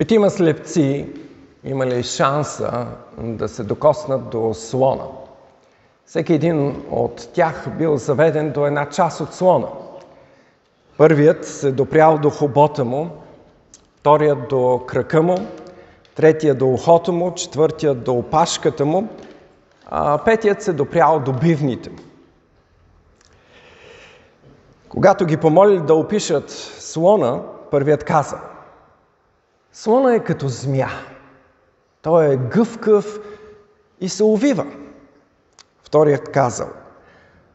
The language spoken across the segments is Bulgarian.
Петима слепци имали шанса да се докоснат до слона. Всеки един от тях бил заведен до една част от слона. Първият се допрял до хобота му, вторият до крака му, третият до ухото му, четвъртият до опашката му, а петият се допрял до бивните му. Когато ги помолили да опишат слона, първият каза Слона е като змия. Той е гъвкав и се увива. Вторият казал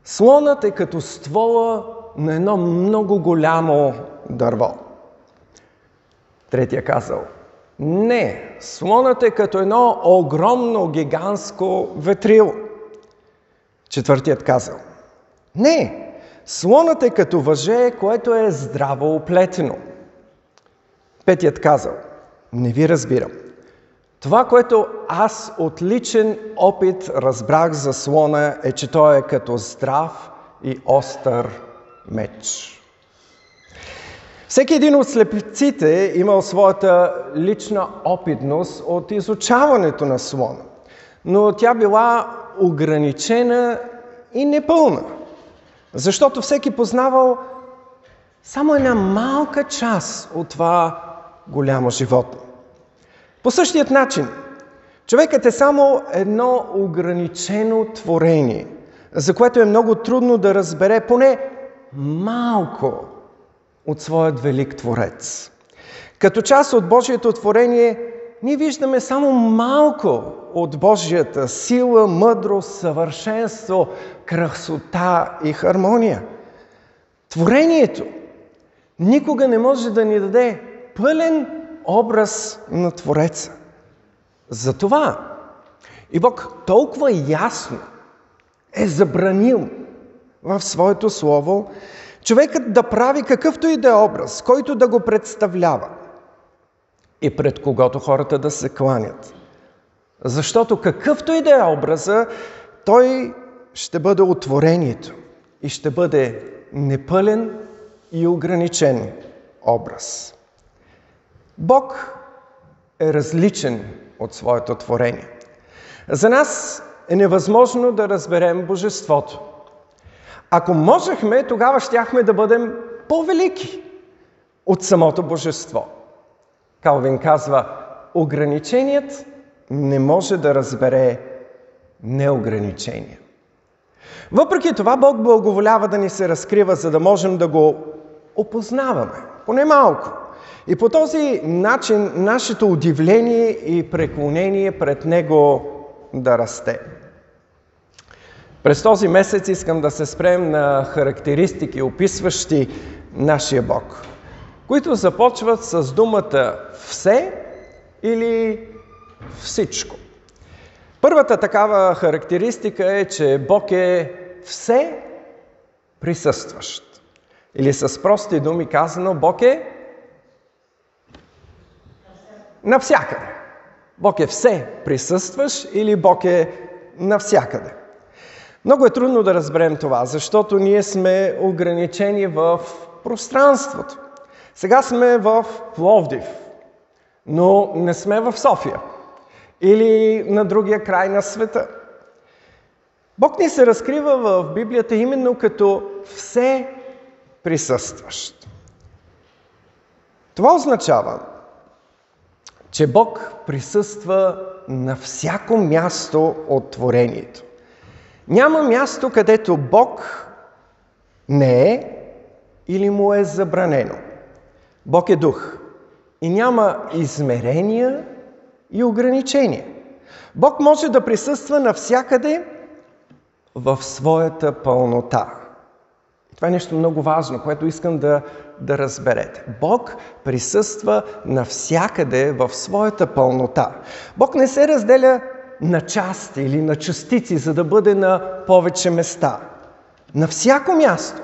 Слонът е като ствола на едно много голямо дърво. Третия казал Не, слонът е като едно огромно гигантско ветрило. Четвъртият казал Не, Слонът е като въже, което е здраво оплетено. Петият казал, не ви разбирам. Това, което аз от личен опит разбрах за слона, е, че той е като здрав и остър меч. Всеки един от слепците имал своята лична опитност от изучаването на слона, но тя била ограничена и непълна. Защото всеки познавал само една малка част от това голямо животно. По същият начин, човекът е само едно ограничено творение, за което е много трудно да разбере поне малко от своят велик Творец. Като част от Божието творение, ние виждаме само малко от Божията сила, мъдрост, съвършенство, красота и хармония. Творението никога не може да ни даде пълен образ на Твореца. Затова и Бог толкова ясно е забранил в своето Слово човекът да прави какъвто и да е образ, който да го представлява и пред когото хората да се кланят. Защото какъвто и да е образа, той ще бъде отворението и ще бъде непълен и ограничен образ. Бог е различен от своето творение. За нас е невъзможно да разберем Божеството. Ако можехме, тогава щяхме да бъдем по-велики от самото Божество. Калвин казва, ограниченият не може да разбере неограничения. Въпреки това Бог благоволява да ни се разкрива, за да можем да го опознаваме, поне малко. И по този начин нашето удивление и преклонение пред Него да расте. През този месец искам да се спрем на характеристики, описващи нашия Бог, които започват с думата все или всичко. Първата такава характеристика е, че Бог е все присъстващ. Или с прости думи казано, Бог е навсякъде. Бог е все присъстващ или Бог е навсякъде. Много е трудно да разберем това, защото ние сме ограничени в пространството. Сега сме в Пловдив, но не сме в София или на другия край на света. Бог ни се разкрива в Библията именно като все присъстващ. Това означава, че Бог присъства на всяко място от творението. Няма място, където Бог не е или му е забранено. Бог е дух и няма измерения и ограничения. Бог може да присъства навсякъде в своята пълнота. Това е нещо много важно, което искам да, да разберете. Бог присъства навсякъде в своята пълнота. Бог не се разделя на части или на частици, за да бъде на повече места. На всяко място.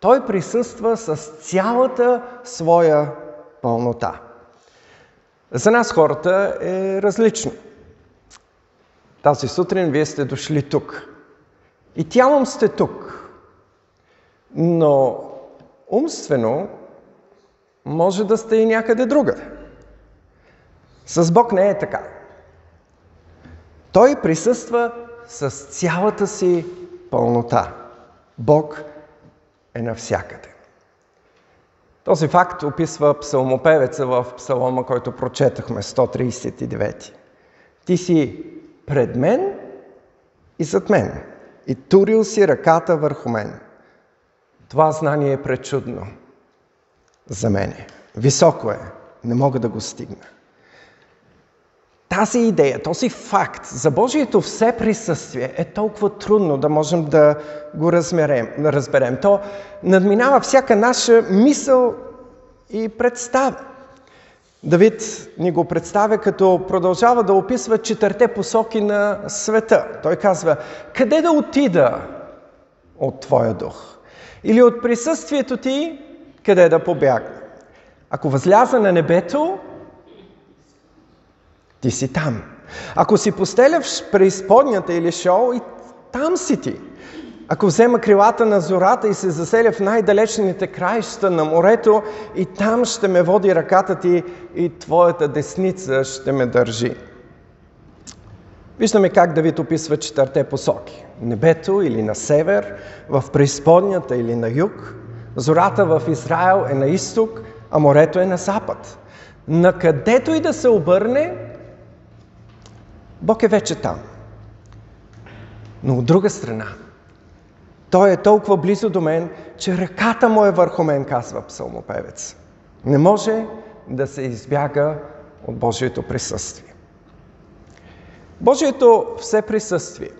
Той присъства с цялата своя пълнота. За нас хората е различно. Тази сутрин вие сте дошли тук. И тялом сте тук. Но умствено може да сте и някъде другаде. С Бог не е така. Той присъства с цялата си пълнота. Бог е навсякъде. Този факт описва псалмопевеца в псалома, който прочетахме, 139. Ти си пред мен и зад мен. И турил си ръката върху мен. Това знание е пречудно за мене. Високо е. Не мога да го стигна. Тази идея, този факт за Божието все присъствие е толкова трудно да можем да го размерем, разберем. То надминава всяка наша мисъл и представа. Давид ни го представя като продължава да описва четирте посоки на света. Той казва, къде да отида от Твоя дух? Или от присъствието Ти, къде да побягна? Ако възляза на небето, ти си там. Ако си постеля в преизподнята или шоу, и там си ти. Ако взема крилата на зората и се заселя в най-далечните краища на морето, и там ще ме води ръката ти и твоята десница ще ме държи. Виждаме как Давид описва четирте посоки. Небето или на север, в преизподнята или на юг, зората в Израел е на изток, а морето е на запад. На където и да се обърне, Бог е вече там. Но от друга страна, Той е толкова близо до мен, че ръката му е върху мен, казва псалмопевец. Не може да се избяга от Божието присъствие. Божието все присъствие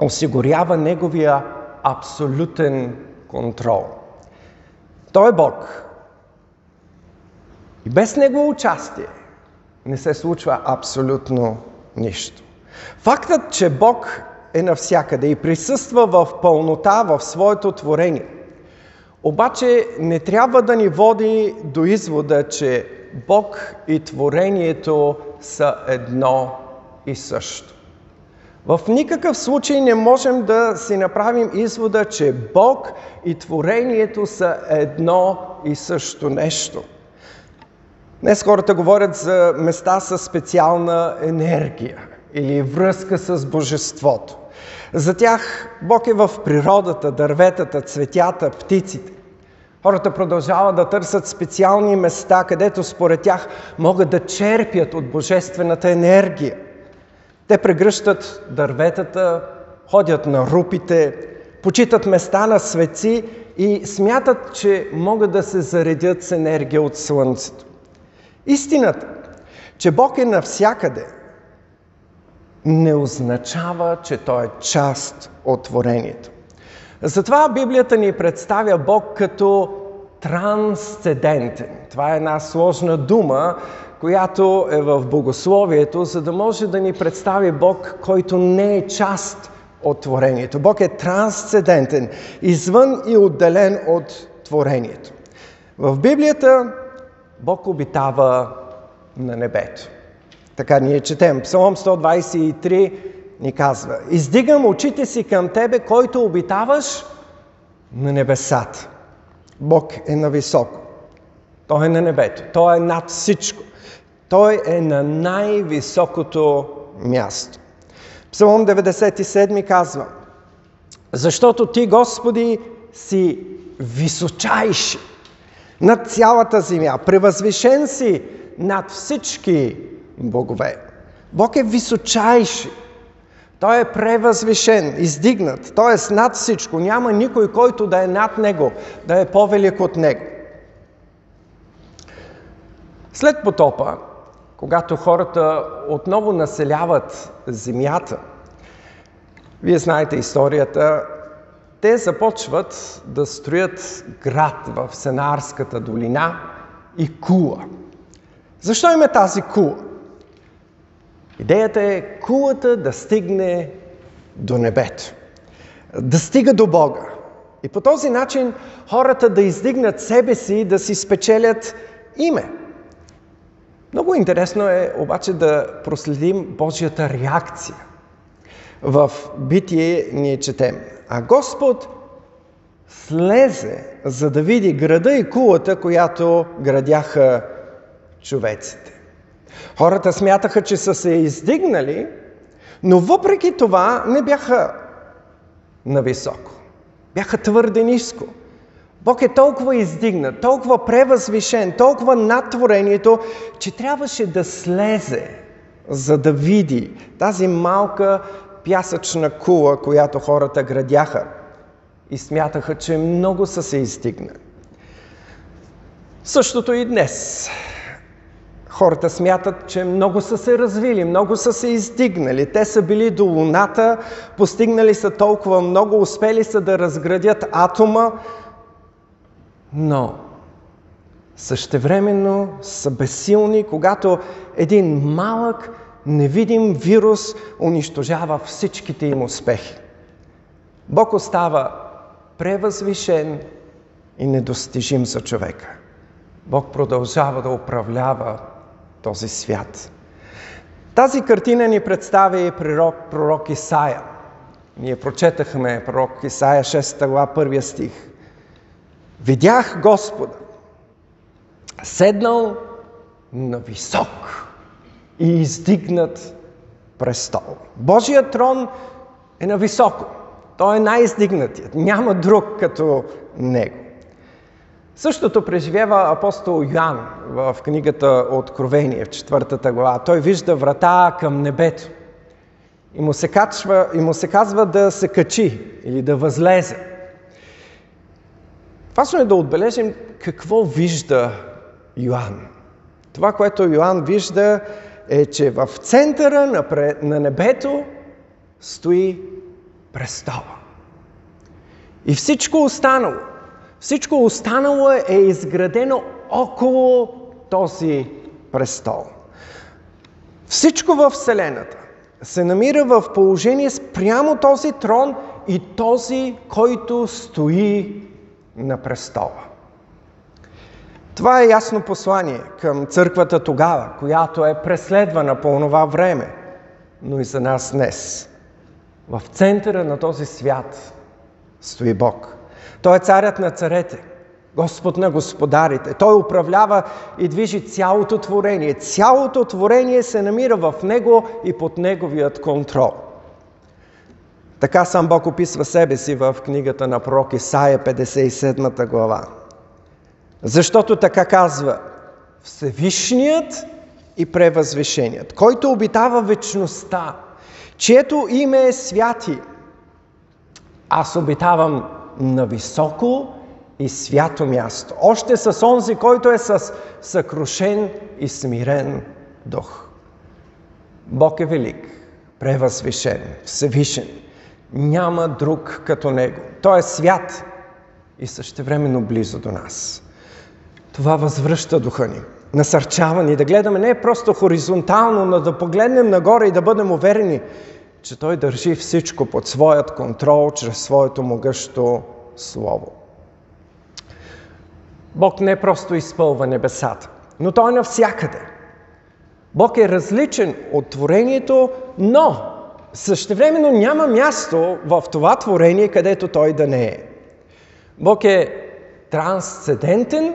осигурява Неговия абсолютен контрол. Той е Бог. И без Негово участие не се случва абсолютно нищо. Фактът, че Бог е навсякъде и присъства в пълнота в своето творение, обаче не трябва да ни води до извода, че Бог и творението са едно и също. В никакъв случай не можем да си направим извода, че Бог и творението са едно и също нещо. Днес хората говорят за места с специална енергия или връзка с Божеството. За тях Бог е в природата, дърветата, цветята, птиците. Хората продължават да търсят специални места, където според тях могат да черпят от божествената енергия. Те прегръщат дърветата, ходят на рупите, почитат места на светци и смятат, че могат да се заредят с енергия от Слънцето. Истината, че Бог е навсякъде, не означава, че Той е част от творението. Затова Библията ни представя Бог като трансцендентен. Това е една сложна дума, която е в богословието, за да може да ни представи Бог, който не е част от творението. Бог е трансцендентен, извън и отделен от творението. В Библията Бог обитава на небето. Така ние четем. Псалом 123 ни казва Издигам очите си към Тебе, който обитаваш на небесата. Бог е на високо. Той е на небето. Той е над всичко. Той е на най-високото място. Псалом 97 казва Защото Ти, Господи, си височайши над цялата земя. Превъзвишен си над всички богове. Бог е височайши. Той е превъзвишен, издигнат, т.е. над всичко. Няма никой, който да е над Него, да е по-велик от Него. След потопа, когато хората отново населяват земята, вие знаете историята, те започват да строят град в Сенарската долина и кула. Защо има тази кула? Идеята е кулата да стигне до небето, да стига до Бога. И по този начин хората да издигнат себе си и да си спечелят име. Много интересно е обаче да проследим Божията реакция. В Битие ние четем – а Господ слезе, за да види града и кулата, която градяха човеците. Хората смятаха, че са се издигнали, но въпреки това не бяха нависоко. Бяха твърде ниско. Бог е толкова издигнат, толкова превъзвишен, толкова над творението, че трябваше да слезе, за да види тази малка пясъчна кула, която хората градяха и смятаха, че много са се издигнали. Същото и днес. Хората смятат, че много са се развили, много са се издигнали. Те са били до Луната, постигнали са толкова много, успели са да разградят атома, но същевременно са безсилни, когато един малък, невидим вирус унищожава всичките им успехи. Бог остава превъзвишен и недостижим за човека. Бог продължава да управлява този свят. Тази картина ни представи пророк, пророк Исаия. Ние прочетахме пророк Исаия 6 глава, първия стих. Видях Господа, седнал на висок и издигнат престол. Божият трон е на високо. Той е най-издигнатият. Няма друг като него. Същото преживява апостол Йоан в книгата Откровение, в четвъртата глава. Той вижда врата към небето и му се, качва, и му се казва да се качи или да възлезе. Важно е да отбележим какво вижда Йоанн. Това, което Йоанн вижда е, че в центъра на, небето стои престола. И всичко останало, всичко останало е изградено около този престол. Всичко в Вселената се намира в положение спрямо този трон и този, който стои на престола. Това е ясно послание към църквата тогава, която е преследвана по това време, но и за нас днес. В центъра на този свят стои Бог. Той е царят на царете, Господ на господарите. Той управлява и движи цялото творение. Цялото творение се намира в Него и под Неговият контрол. Така сам Бог описва себе си в книгата на пророк Исаия 57 глава. Защото така казва Всевишният и превъзвишеният, който обитава вечността, чието име е святи. Аз обитавам на високо и свято място. Още с онзи, който е с съкрушен и смирен дух. Бог е велик, превъзвишен, всевишен. Няма друг като Него. Той е свят и същевременно близо до нас. Това възвръща духа ни, насърчава ни да гледаме не просто хоризонтално, но да погледнем нагоре и да бъдем уверени, че Той държи всичко под своят контрол, чрез своето могъщо Слово. Бог не просто изпълва небесата, но Той е навсякъде. Бог е различен от творението, но същевременно няма място в това творение, където Той да не е. Бог е трансцендентен,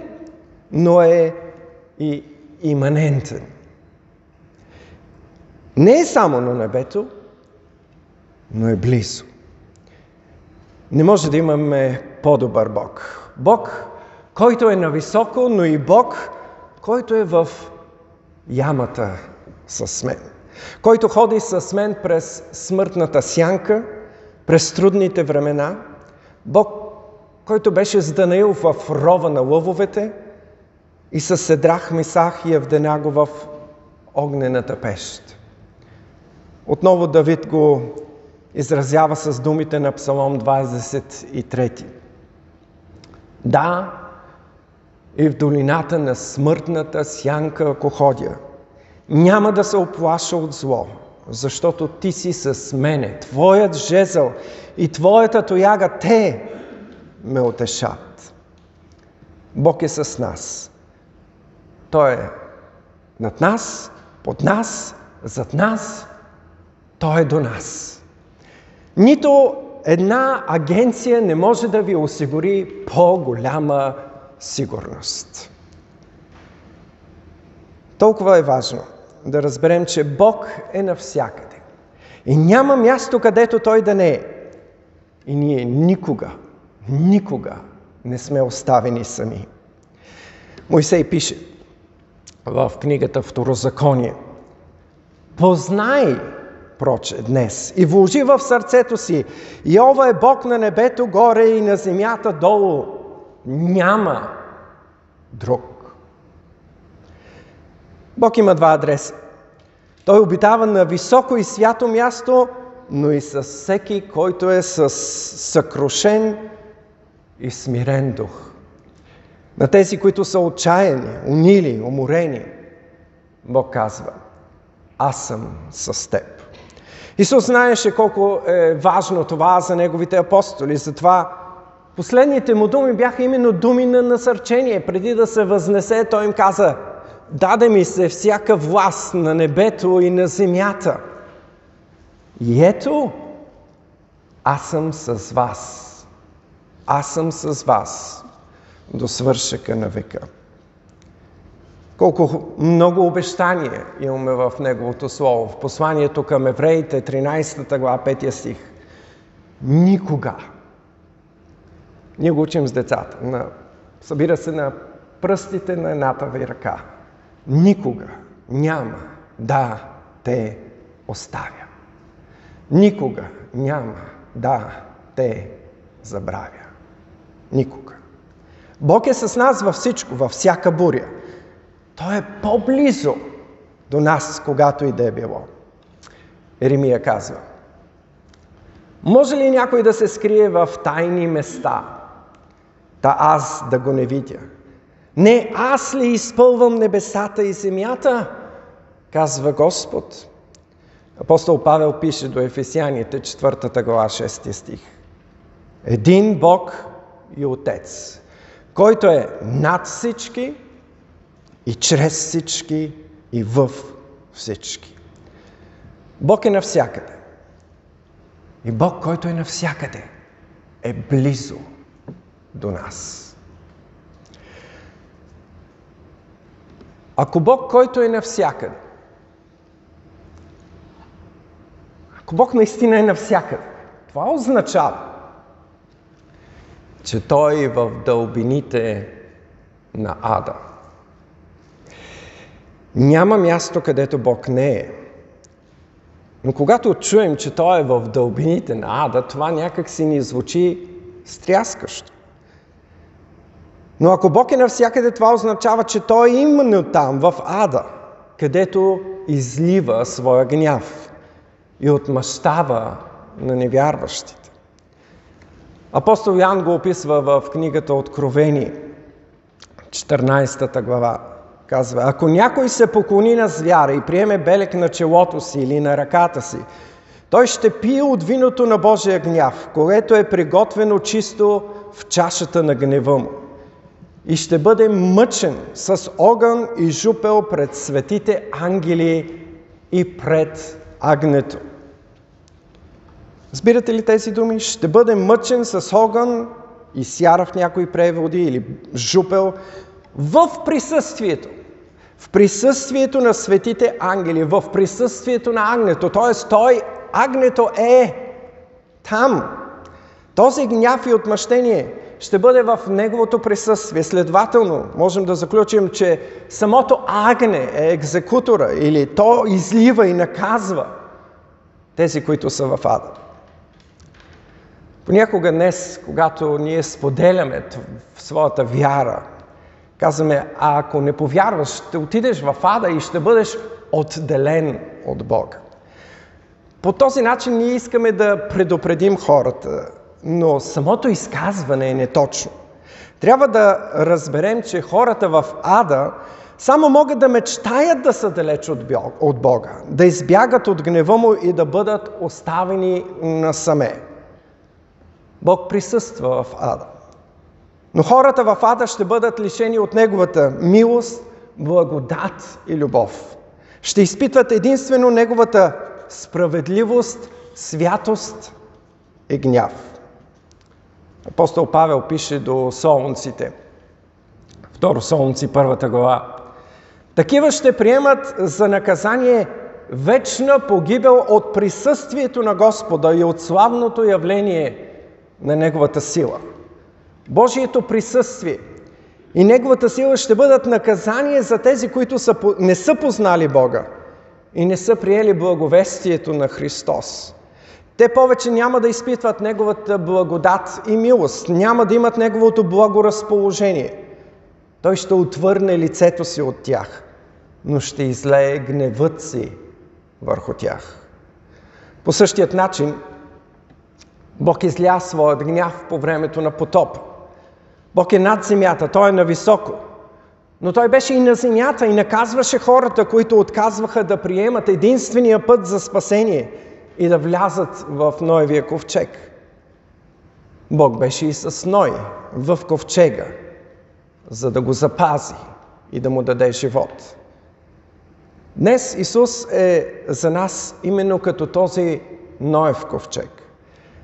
но е и иманентен. Не е само на небето, но е близо. Не може да имаме по-добър Бог. Бог, който е нависоко, но и Бог, който е в ямата с мен. Който ходи с мен през смъртната сянка, през трудните времена. Бог, който беше с Данаил в рова на лъвовете и с Седрах, Мисах и Евденаго в огнената пещ. Отново Давид го изразява с думите на Псалом 23. Да, и в долината на смъртната сянка, ако ходя, няма да се оплаша от зло, защото ти си с мене, твоят жезъл и твоята тояга, те ме отешат. Бог е с нас. Той е над нас, под нас, зад нас, Той е до нас. Нито една агенция не може да ви осигури по-голяма сигурност. Толкова е важно да разберем, че Бог е навсякъде. И няма място, където Той да не е. И ние никога, никога не сме оставени сами. Мойсей пише в книгата Второзаконие. Познай, проче, днес и вложи в сърцето си. Йова е Бог на небето горе и на земята долу. Няма друг. Бог има два адреса. Той обитава на високо и свято място, но и с всеки, който е с съкрушен и смирен дух. На тези, които са отчаяни, унили, уморени, Бог казва, аз съм с теб. Исус знаеше колко е важно това за неговите апостоли, затова последните му думи бяха именно думи на насърчение. Преди да се възнесе, той им каза, даде ми се всяка власт на небето и на земята. И ето, аз съм с вас. Аз съм с вас до свършека на века. Колко много обещания имаме в Неговото Слово. В посланието към евреите, 13 глава, 5 стих. Никога. Ние го учим с децата. На, събира се на пръстите на едната ви ръка. Никога няма да те оставя. Никога няма да те забравя. Никога. Бог е с нас във всичко, във всяка буря. Той е по-близо до нас, когато и да е било. Еремия казва, може ли някой да се скрие в тайни места, да аз да го не видя? Не аз ли изпълвам небесата и земята? Казва Господ. Апостол Павел пише до Ефесяните, 4 глава, 6 стих. Един Бог и Отец, който е над всички и чрез всички и в всички. Бог е навсякъде. И Бог, който е навсякъде, е близо до нас. Ако Бог, който е навсякъде, ако Бог наистина е навсякъде, това означава, че Той е в дълбините на ада. Няма място, където Бог не е. Но когато чуем, че Той е в дълбините на ада, това някак си ни звучи стряскащо. Но ако Бог е навсякъде, това означава, че Той е именно там, в ада, където излива своя гняв и отмъщава на невярващите. Апостол Ян го описва в книгата Откровени, 14 глава. Казва, ако някой се поклони на звяра и приеме белек на челото си или на ръката си, той ще пие от виното на Божия гняв, което е приготвено чисто в чашата на гнева му и ще бъде мъчен с огън и жупел пред светите ангели и пред агнето. Разбирате ли тези думи? Ще бъде мъчен с огън и сяра в някои преводи или жупел в присъствието. В присъствието на светите ангели, в присъствието на агнето. Т.е. той, агнето е там. Този гняв и отмъщение ще бъде в Неговото присъствие. Следователно, можем да заключим, че самото агне е екзекутора или то излива и наказва тези, които са в ада. Понякога днес, когато ние споделяме в своята вяра, казваме, а ако не повярваш, ще отидеш в ада и ще бъдеш отделен от Бога. По този начин ние искаме да предупредим хората, но самото изказване е неточно. Трябва да разберем, че хората в ада само могат да мечтаят да са далеч от Бога, да избягат от гнева му и да бъдат оставени насаме. Бог присъства в ада. Но хората в ада ще бъдат лишени от Неговата милост, благодат и любов. Ще изпитват единствено Неговата справедливост, святост и гняв. Апостол Павел пише до солунците. Второ Солунци, първата глава. Такива ще приемат за наказание вечна погибел от присъствието на Господа и от славното явление на Неговата сила. Божието присъствие и Неговата сила ще бъдат наказание за тези, които са, не са познали Бога и не са приели благовестието на Христос. Те повече няма да изпитват Неговата благодат и милост, няма да имат Неговото благоразположение. Той ще отвърне лицето си от тях, но ще излее гневът си върху тях. По същият начин Бог изля своят гняв по времето на потоп. Бог е над земята, Той е нависоко. Но Той беше и на земята и наказваше хората, които отказваха да приемат единствения път за спасение и да влязат в Ноевия ковчег. Бог беше и с Ной в ковчега, за да го запази и да му даде живот. Днес Исус е за нас именно като този Ноев ковчег.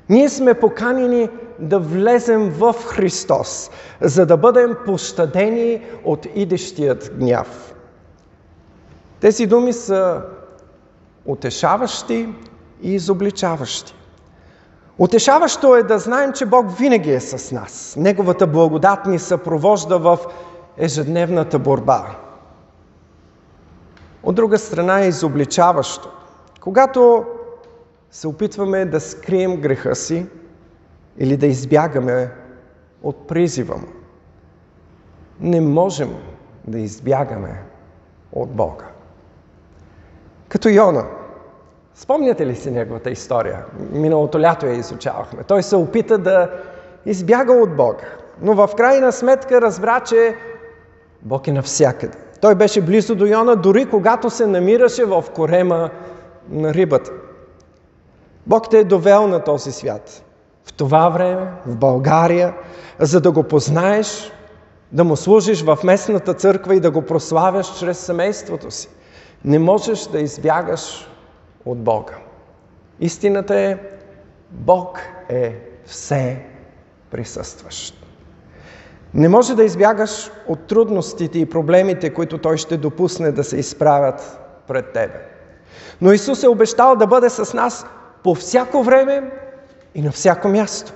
Ние сме поканени да влезем в Христос, за да бъдем пощадени от идещият гняв. Тези думи са утешаващи и изобличаващи. Утешаващо е да знаем, че Бог винаги е с нас. Неговата благодат ни съпровожда в ежедневната борба. От друга страна е изобличаващо. Когато се опитваме да скрием греха си или да избягаме от призива му, не можем да избягаме от Бога. Като Йона. Спомняте ли си неговата история? Миналото лято я изучавахме. Той се опита да избяга от Бога, но в крайна сметка разбра, че Бог е навсякъде. Той беше близо до Йона, дори когато се намираше в корема на рибата. Бог те е довел на този свят. В това време, в България, за да го познаеш, да му служиш в местната църква и да го прославяш чрез семейството си. Не можеш да избягаш от Бога. Истината е, Бог е все присъстващ. Не може да избягаш от трудностите и проблемите, които Той ще допусне да се изправят пред тебе. Но Исус е обещал да бъде с нас по всяко време и на всяко място.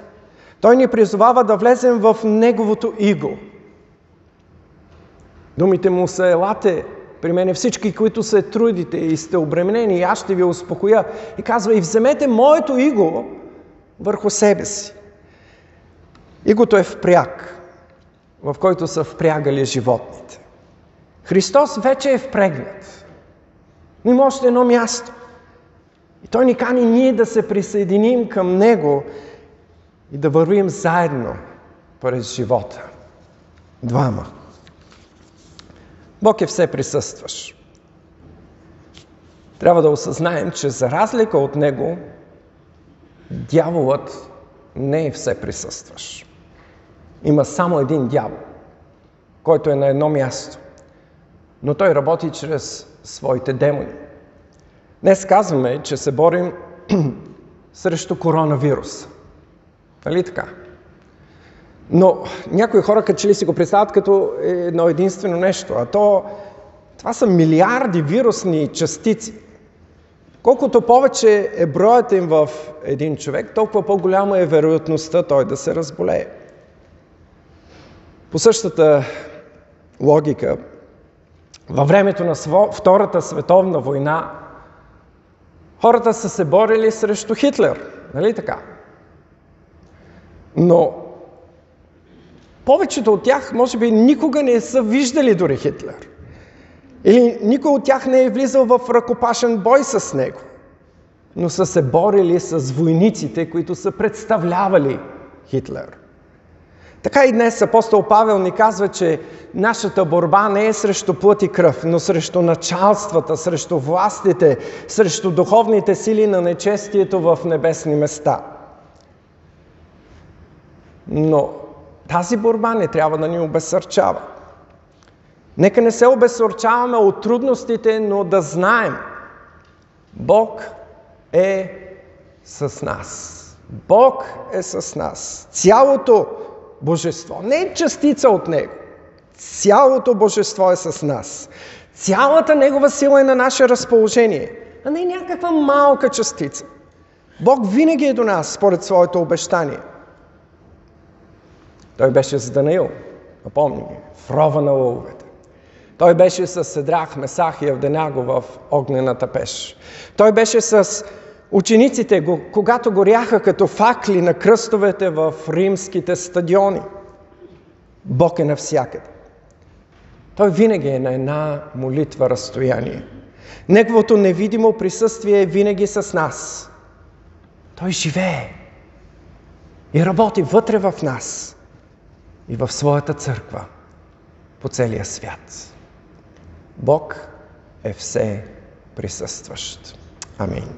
Той ни призовава да влезем в Неговото иго. Думите му са елате при мене всички, които се трудите и сте обременени, и аз ще ви успокоя. И казва, и вземете моето иго върху себе си. Игото е впряг в който са впрягали животните. Христос вече е впрегнат. Има още едно място. И Той ни кани ние да се присъединим към Него и да вървим заедно през живота. Двама. Бог е все присъстващ. Трябва да осъзнаем, че за разлика от Него, дяволът не е все присъстващ. Има само един дявол, който е на едно място. Но той работи чрез своите демони. Днес казваме, че се борим срещу коронавирус. Нали така? Но някои хора като че ли си го представят като едно единствено нещо, а то това са милиарди вирусни частици. Колкото повече е броят им в един човек, толкова по-голяма е вероятността той да се разболее. По същата логика, във времето на Втората световна война, хората са се борили срещу Хитлер. Нали така? Но повечето от тях, може би, никога не са виждали дори Хитлер. Или никой от тях не е влизал в ръкопашен бой с него. Но са се борили с войниците, които са представлявали Хитлер. Така и днес апостол Павел ни казва, че нашата борба не е срещу плът и кръв, но срещу началствата, срещу властите, срещу духовните сили на нечестието в небесни места. Но тази борба не трябва да ни обесърчава. Нека не се обесърчаваме от трудностите, но да знаем, Бог е с нас. Бог е с нас. Цялото божество. Не е частица от него. Цялото божество е с нас. Цялата Негова сила е на наше разположение, а не някаква малка частица. Бог винаги е до нас, според своето обещание. Той беше с Данаил, напомни ги, в рова на лъвовете. Той беше с Седрах, Месах и Евденаго в огнената пеш. Той беше с учениците, когато горяха като факли на кръстовете в римските стадиони. Бог е навсякъде. Той винаги е на една молитва разстояние. Неговото невидимо присъствие е винаги с нас. Той живее и работи вътре в нас и в своята църква по целия свят. Бог е все присъстващ. Амин.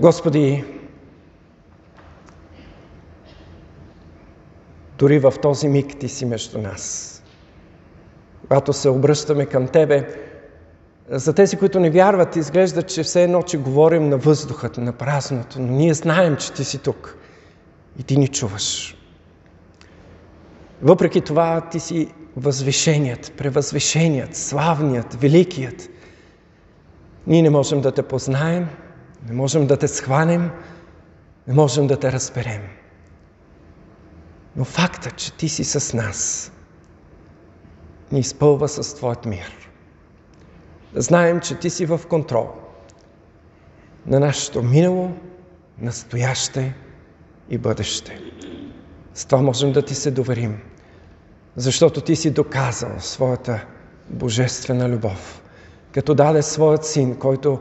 Господи, дори в този миг Ти си между нас. Когато се обръщаме към Тебе, за тези, които не вярват, изглежда, че все едно, че говорим на въздухът, на празното, но ние знаем, че Ти си тук и Ти ни чуваш. Въпреки това, Ти си възвишеният, превъзвишеният, славният, великият. Ние не можем да Те познаем, не можем да Те схванем, не можем да Те разберем. Но факта, че Ти си с нас, ни изпълва с Твоят мир. Да знаем, че Ти си в контрол на нашето минало, настояще и бъдеще. С това можем да Ти се доверим, защото Ти си доказал своята божествена любов, като даде своят син, който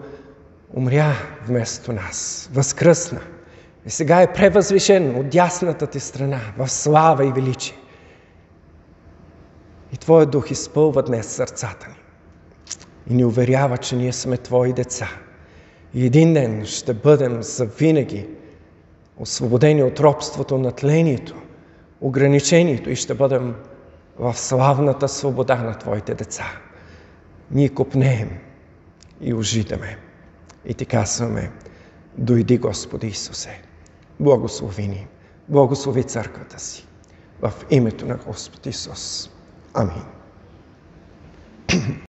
умря вместо нас, възкръсна и сега е превъзвишен от дясната Ти страна в слава и величие. И Твоя дух изпълва днес сърцата ни и ни уверява, че ние сме Твои деца. И един ден ще бъдем завинаги освободени от робството на тлението, ограничението и ще бъдем в славната свобода на Твоите деца. Ние копнеем и ожидаме и Ти казваме, дойди Господи Исусе, благослови ни, благослови църквата си в името на Господ Исус. Амин.